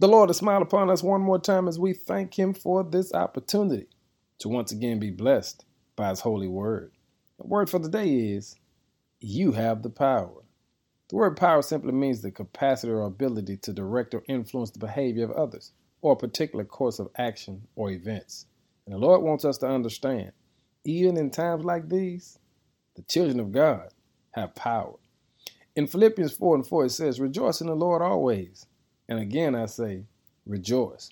The Lord has smiled upon us one more time as we thank Him for this opportunity to once again be blessed by His holy word. The word for the day is You have the power. The word power simply means the capacity or ability to direct or influence the behavior of others or a particular course of action or events. And the Lord wants us to understand, even in times like these, the children of God have power. In Philippians 4 and 4, it says, Rejoice in the Lord always. And again, I say, rejoice.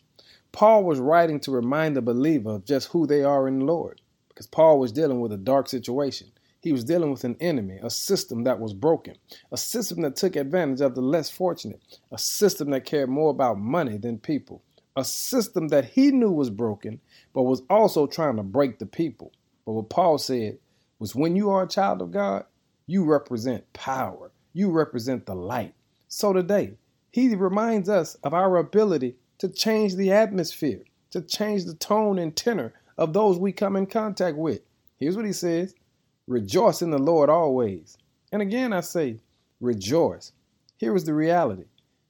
Paul was writing to remind the believer of just who they are in the Lord because Paul was dealing with a dark situation. He was dealing with an enemy, a system that was broken, a system that took advantage of the less fortunate, a system that cared more about money than people, a system that he knew was broken, but was also trying to break the people. But what Paul said was when you are a child of God, you represent power, you represent the light. So today, he reminds us of our ability to change the atmosphere, to change the tone and tenor of those we come in contact with. Here's what he says Rejoice in the Lord always. And again, I say, rejoice. Here is the reality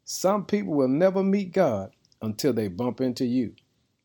some people will never meet God until they bump into you.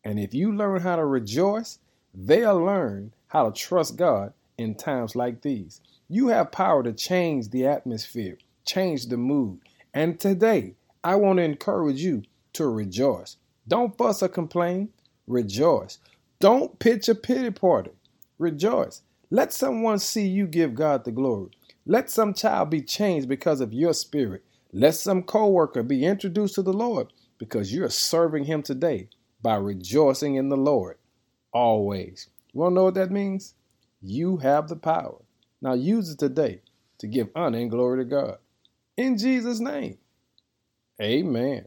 And if you learn how to rejoice, they'll learn how to trust God in times like these. You have power to change the atmosphere, change the mood. And today, I want to encourage you to rejoice. Don't fuss or complain, rejoice. Don't pitch a pity party, rejoice. Let someone see you give God the glory. Let some child be changed because of your spirit. Let some coworker be introduced to the Lord because you're serving him today by rejoicing in the Lord always. You want to know what that means? You have the power. Now use it today to give honor and glory to God. In Jesus' name, amen.